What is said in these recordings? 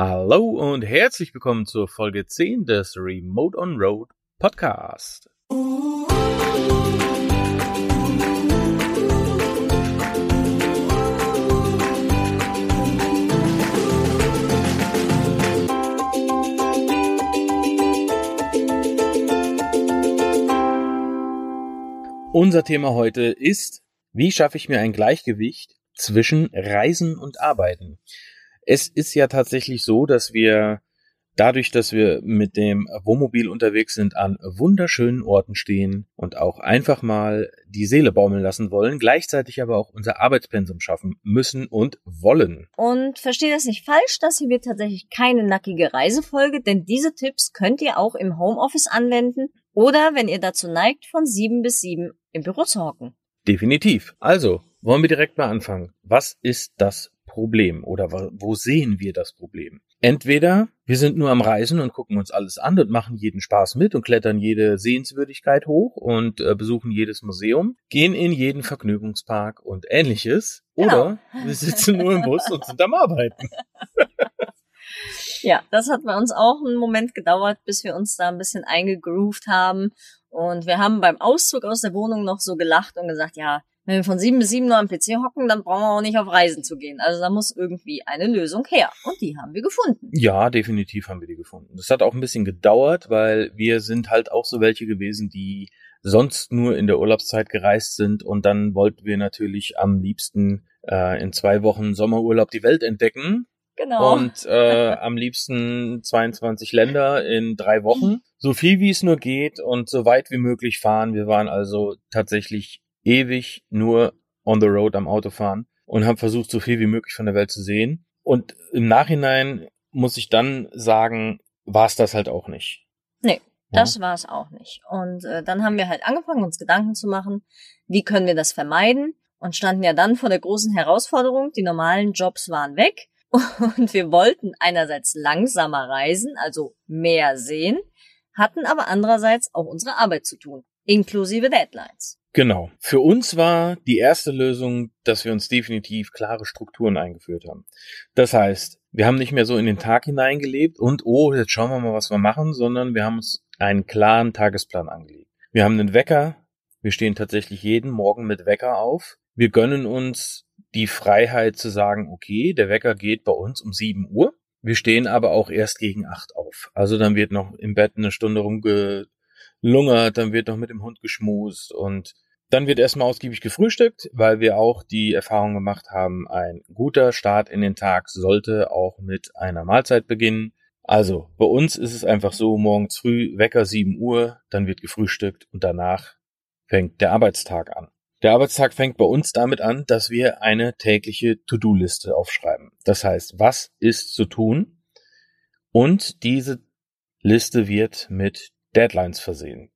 Hallo und herzlich willkommen zur Folge 10 des Remote on Road Podcast. Unser Thema heute ist, wie schaffe ich mir ein Gleichgewicht zwischen Reisen und Arbeiten? Es ist ja tatsächlich so, dass wir dadurch, dass wir mit dem Wohnmobil unterwegs sind, an wunderschönen Orten stehen und auch einfach mal die Seele baumeln lassen wollen, gleichzeitig aber auch unser Arbeitspensum schaffen müssen und wollen. Und verstehe das nicht falsch, das hier wird tatsächlich keine nackige Reisefolge, denn diese Tipps könnt ihr auch im Homeoffice anwenden oder, wenn ihr dazu neigt, von sieben bis sieben im Büro zu hocken. Definitiv. Also, wollen wir direkt mal anfangen. Was ist das Problem oder wo sehen wir das Problem? Entweder wir sind nur am Reisen und gucken uns alles an und machen jeden Spaß mit und klettern jede Sehenswürdigkeit hoch und äh, besuchen jedes Museum, gehen in jeden Vergnügungspark und ähnliches. Genau. Oder wir sitzen nur im Bus und sind am Arbeiten. ja, das hat bei uns auch einen Moment gedauert, bis wir uns da ein bisschen eingegroovt haben. Und wir haben beim Auszug aus der Wohnung noch so gelacht und gesagt, ja, wenn wir von sieben bis sieben nur am PC hocken, dann brauchen wir auch nicht auf Reisen zu gehen. Also da muss irgendwie eine Lösung her. Und die haben wir gefunden. Ja, definitiv haben wir die gefunden. Das hat auch ein bisschen gedauert, weil wir sind halt auch so welche gewesen, die sonst nur in der Urlaubszeit gereist sind und dann wollten wir natürlich am liebsten äh, in zwei Wochen Sommerurlaub die Welt entdecken. Genau. Und äh, am liebsten 22 Länder in drei Wochen. So viel wie es nur geht und so weit wie möglich fahren. Wir waren also tatsächlich ewig nur on the road am Auto fahren und haben versucht, so viel wie möglich von der Welt zu sehen. Und im Nachhinein muss ich dann sagen, war es das halt auch nicht. Nee, das ja. war es auch nicht. Und äh, dann haben wir halt angefangen, uns Gedanken zu machen, wie können wir das vermeiden und standen ja dann vor der großen Herausforderung, die normalen Jobs waren weg und wir wollten einerseits langsamer reisen, also mehr sehen, hatten aber andererseits auch unsere Arbeit zu tun, inklusive Deadlines. Genau. Für uns war die erste Lösung, dass wir uns definitiv klare Strukturen eingeführt haben. Das heißt, wir haben nicht mehr so in den Tag hineingelebt und, oh, jetzt schauen wir mal, was wir machen, sondern wir haben uns einen klaren Tagesplan angelegt. Wir haben einen Wecker. Wir stehen tatsächlich jeden Morgen mit Wecker auf. Wir gönnen uns die Freiheit zu sagen, okay, der Wecker geht bei uns um 7 Uhr. Wir stehen aber auch erst gegen 8 auf. Also dann wird noch im Bett eine Stunde rumge lungert, dann wird noch mit dem Hund geschmust und dann wird erstmal ausgiebig gefrühstückt, weil wir auch die Erfahrung gemacht haben, ein guter Start in den Tag sollte auch mit einer Mahlzeit beginnen. Also, bei uns ist es einfach so, morgens früh, Wecker 7 Uhr, dann wird gefrühstückt und danach fängt der Arbeitstag an. Der Arbeitstag fängt bei uns damit an, dass wir eine tägliche To-Do-Liste aufschreiben. Das heißt, was ist zu tun? Und diese Liste wird mit Deadlines versehen.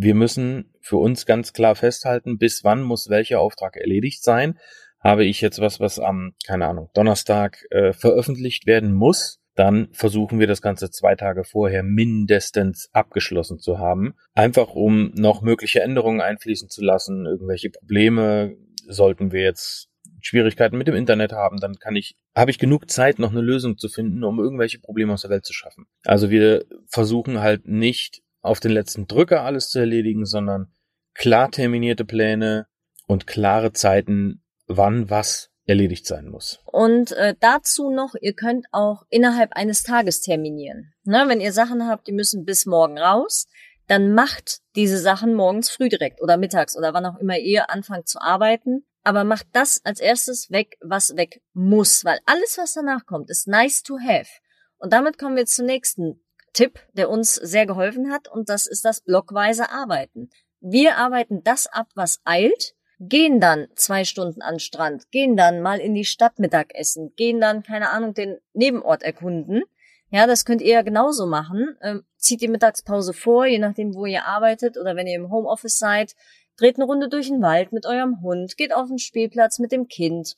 Wir müssen für uns ganz klar festhalten, bis wann muss welcher Auftrag erledigt sein. Habe ich jetzt was, was am, keine Ahnung, Donnerstag äh, veröffentlicht werden muss, dann versuchen wir das Ganze zwei Tage vorher mindestens abgeschlossen zu haben. Einfach um noch mögliche Änderungen einfließen zu lassen, irgendwelche Probleme sollten wir jetzt Schwierigkeiten mit dem Internet haben, dann kann ich, habe ich genug Zeit, noch eine Lösung zu finden, um irgendwelche Probleme aus der Welt zu schaffen. Also wir versuchen halt nicht auf den letzten Drücker alles zu erledigen, sondern klar terminierte Pläne und klare Zeiten, wann was erledigt sein muss. Und äh, dazu noch, ihr könnt auch innerhalb eines Tages terminieren. Ne, wenn ihr Sachen habt, die müssen bis morgen raus, dann macht diese Sachen morgens früh direkt oder mittags oder wann auch immer ihr anfangt zu arbeiten. Aber macht das als erstes weg, was weg muss, weil alles, was danach kommt, ist nice to have. Und damit kommen wir zur nächsten Tipp, der uns sehr geholfen hat, und das ist das blockweise Arbeiten. Wir arbeiten das ab, was eilt, gehen dann zwei Stunden an Strand, gehen dann mal in die Stadt Mittagessen, gehen dann, keine Ahnung, den Nebenort erkunden. Ja, das könnt ihr ja genauso machen. Ähm, zieht die Mittagspause vor, je nachdem, wo ihr arbeitet oder wenn ihr im Homeoffice seid. Dreht eine Runde durch den Wald mit eurem Hund, geht auf den Spielplatz mit dem Kind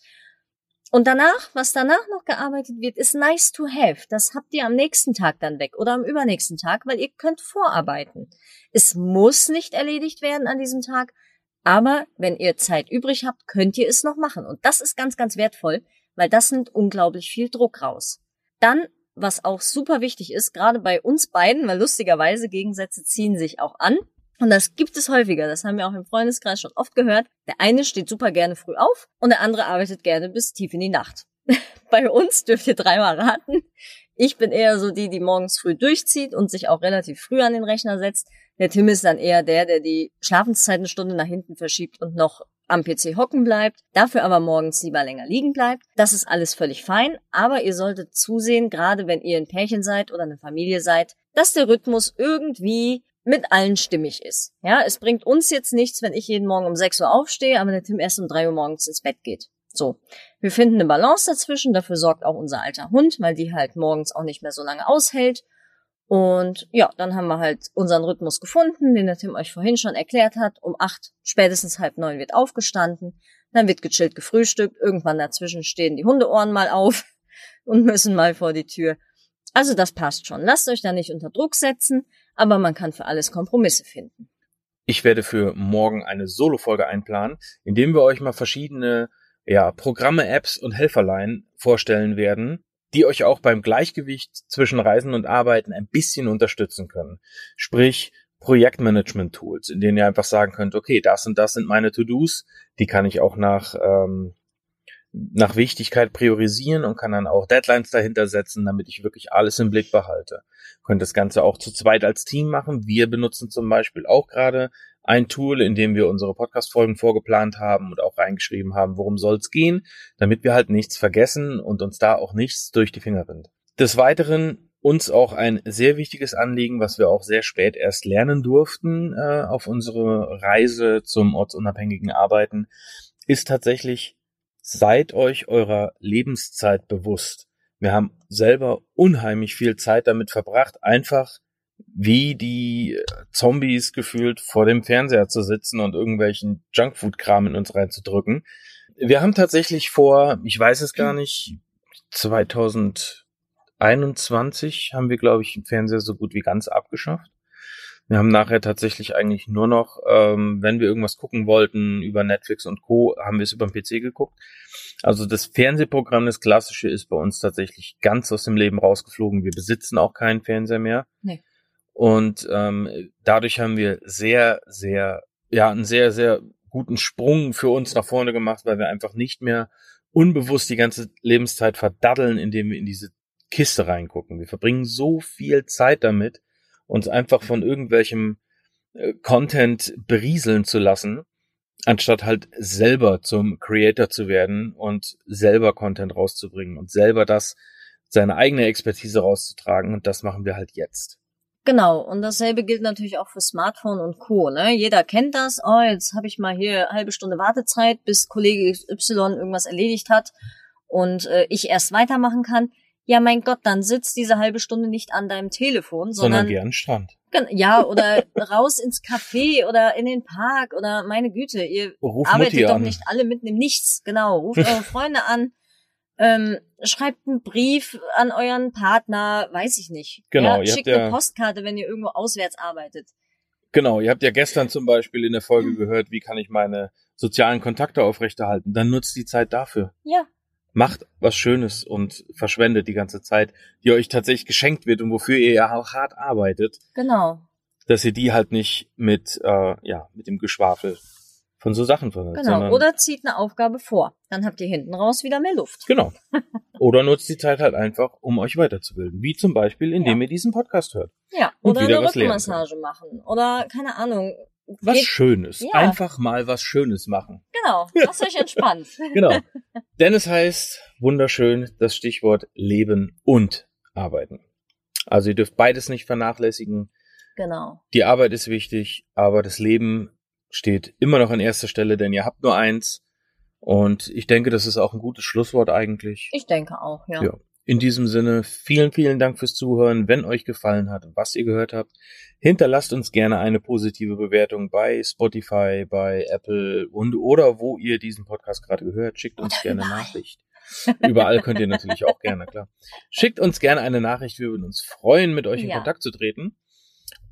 und danach, was danach noch gearbeitet wird, ist nice to have. Das habt ihr am nächsten Tag dann weg oder am übernächsten Tag, weil ihr könnt vorarbeiten. Es muss nicht erledigt werden an diesem Tag, aber wenn ihr Zeit übrig habt, könnt ihr es noch machen. Und das ist ganz, ganz wertvoll, weil das nimmt unglaublich viel Druck raus. Dann was auch super wichtig ist, gerade bei uns beiden, weil lustigerweise Gegensätze ziehen sich auch an. Und das gibt es häufiger. Das haben wir auch im Freundeskreis schon oft gehört. Der eine steht super gerne früh auf und der andere arbeitet gerne bis tief in die Nacht. Bei uns dürft ihr dreimal raten. Ich bin eher so die, die morgens früh durchzieht und sich auch relativ früh an den Rechner setzt. Der Tim ist dann eher der, der die Schlafenszeit eine Stunde nach hinten verschiebt und noch am PC hocken bleibt, dafür aber morgens lieber länger liegen bleibt. Das ist alles völlig fein, aber ihr solltet zusehen, gerade wenn ihr ein Pärchen seid oder eine Familie seid, dass der Rhythmus irgendwie mit allen stimmig ist. Ja, es bringt uns jetzt nichts, wenn ich jeden Morgen um 6 Uhr aufstehe, aber der Tim erst um 3 Uhr morgens ins Bett geht. So. Wir finden eine Balance dazwischen, dafür sorgt auch unser alter Hund, weil die halt morgens auch nicht mehr so lange aushält. Und ja, dann haben wir halt unseren Rhythmus gefunden, den der Tim euch vorhin schon erklärt hat. Um acht, spätestens halb neun wird aufgestanden, dann wird gechillt gefrühstückt, irgendwann dazwischen stehen die Hundeohren mal auf und müssen mal vor die Tür. Also das passt schon. Lasst euch da nicht unter Druck setzen aber man kann für alles Kompromisse finden. Ich werde für morgen eine Solo-Folge einplanen, indem wir euch mal verschiedene ja, Programme, Apps und Helferlein vorstellen werden, die euch auch beim Gleichgewicht zwischen Reisen und Arbeiten ein bisschen unterstützen können. Sprich, Projektmanagement-Tools, in denen ihr einfach sagen könnt, okay, das und das sind meine To-Dos, die kann ich auch nach ähm, nach Wichtigkeit priorisieren und kann dann auch Deadlines dahinter setzen, damit ich wirklich alles im Blick behalte. Könnt das Ganze auch zu zweit als Team machen. Wir benutzen zum Beispiel auch gerade ein Tool, in dem wir unsere Podcast-Folgen vorgeplant haben und auch reingeschrieben haben, worum soll es gehen, damit wir halt nichts vergessen und uns da auch nichts durch die Finger rinnt. Des Weiteren uns auch ein sehr wichtiges Anliegen, was wir auch sehr spät erst lernen durften äh, auf unsere Reise zum ortsunabhängigen Arbeiten, ist tatsächlich seid euch eurer Lebenszeit bewusst. Wir haben selber unheimlich viel Zeit damit verbracht, einfach wie die Zombies gefühlt vor dem Fernseher zu sitzen und irgendwelchen Junkfood-Kram in uns reinzudrücken. Wir haben tatsächlich vor, ich weiß es gar nicht, 2021 haben wir, glaube ich, den Fernseher so gut wie ganz abgeschafft. Wir haben nachher tatsächlich eigentlich nur noch, ähm, wenn wir irgendwas gucken wollten über Netflix und Co., haben wir es über den PC geguckt. Also das Fernsehprogramm, das klassische, ist bei uns tatsächlich ganz aus dem Leben rausgeflogen. Wir besitzen auch keinen Fernseher mehr. Nee. Und ähm, dadurch haben wir sehr, sehr, ja, einen sehr, sehr guten Sprung für uns nach vorne gemacht, weil wir einfach nicht mehr unbewusst die ganze Lebenszeit verdaddeln, indem wir in diese Kiste reingucken. Wir verbringen so viel Zeit damit, uns einfach von irgendwelchem äh, Content berieseln zu lassen, anstatt halt selber zum Creator zu werden und selber Content rauszubringen und selber das, seine eigene Expertise rauszutragen. Und das machen wir halt jetzt. Genau, und dasselbe gilt natürlich auch für Smartphone und Co. Ne? Jeder kennt das. Oh, jetzt habe ich mal hier halbe Stunde Wartezeit, bis Kollege Y irgendwas erledigt hat und äh, ich erst weitermachen kann ja mein Gott, dann sitzt diese halbe Stunde nicht an deinem Telefon, sondern, sondern geh an den Strand. Ja, oder raus ins Café oder in den Park oder meine Güte, ihr Ruf arbeitet Mutti doch an. nicht alle mitten im Nichts. Genau, ruft eure Freunde an, ähm, schreibt einen Brief an euren Partner, weiß ich nicht. Genau, ja, schickt eine ja, Postkarte, wenn ihr irgendwo auswärts arbeitet. Genau, ihr habt ja gestern zum Beispiel in der Folge gehört, wie kann ich meine sozialen Kontakte aufrechterhalten. Dann nutzt die Zeit dafür. Ja, macht was Schönes und verschwendet die ganze Zeit, die euch tatsächlich geschenkt wird und wofür ihr ja auch hart arbeitet. Genau. Dass ihr die halt nicht mit, äh, ja, mit dem Geschwafel von so Sachen verwendet. Genau. Oder zieht eine Aufgabe vor. Dann habt ihr hinten raus wieder mehr Luft. Genau. Oder nutzt die Zeit halt einfach, um euch weiterzubilden. Wie zum Beispiel, indem ja. ihr diesen Podcast hört. Ja. Oder eine Rückenmassage machen. Oder, keine Ahnung, was Schönes. Ja. Einfach mal was Schönes machen. Genau, lasst euch entspannt. genau. Denn es heißt wunderschön das Stichwort Leben und Arbeiten. Also ihr dürft beides nicht vernachlässigen. Genau. Die Arbeit ist wichtig, aber das Leben steht immer noch an erster Stelle, denn ihr habt nur eins. Und ich denke, das ist auch ein gutes Schlusswort eigentlich. Ich denke auch, ja. ja. In diesem Sinne, vielen, vielen Dank fürs Zuhören. Wenn euch gefallen hat, was ihr gehört habt, hinterlasst uns gerne eine positive Bewertung bei Spotify, bei Apple und oder wo ihr diesen Podcast gerade gehört. Schickt uns gerne eine Nachricht. Überall könnt ihr natürlich auch gerne, klar. Schickt uns gerne eine Nachricht. Wir würden uns freuen, mit euch in ja. Kontakt zu treten.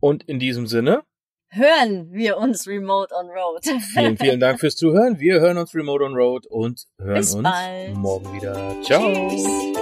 Und in diesem Sinne, hören wir uns Remote on Road. vielen, vielen Dank fürs Zuhören. Wir hören uns Remote on Road und hören Bis uns bald. morgen wieder. Ciao. Tschüss.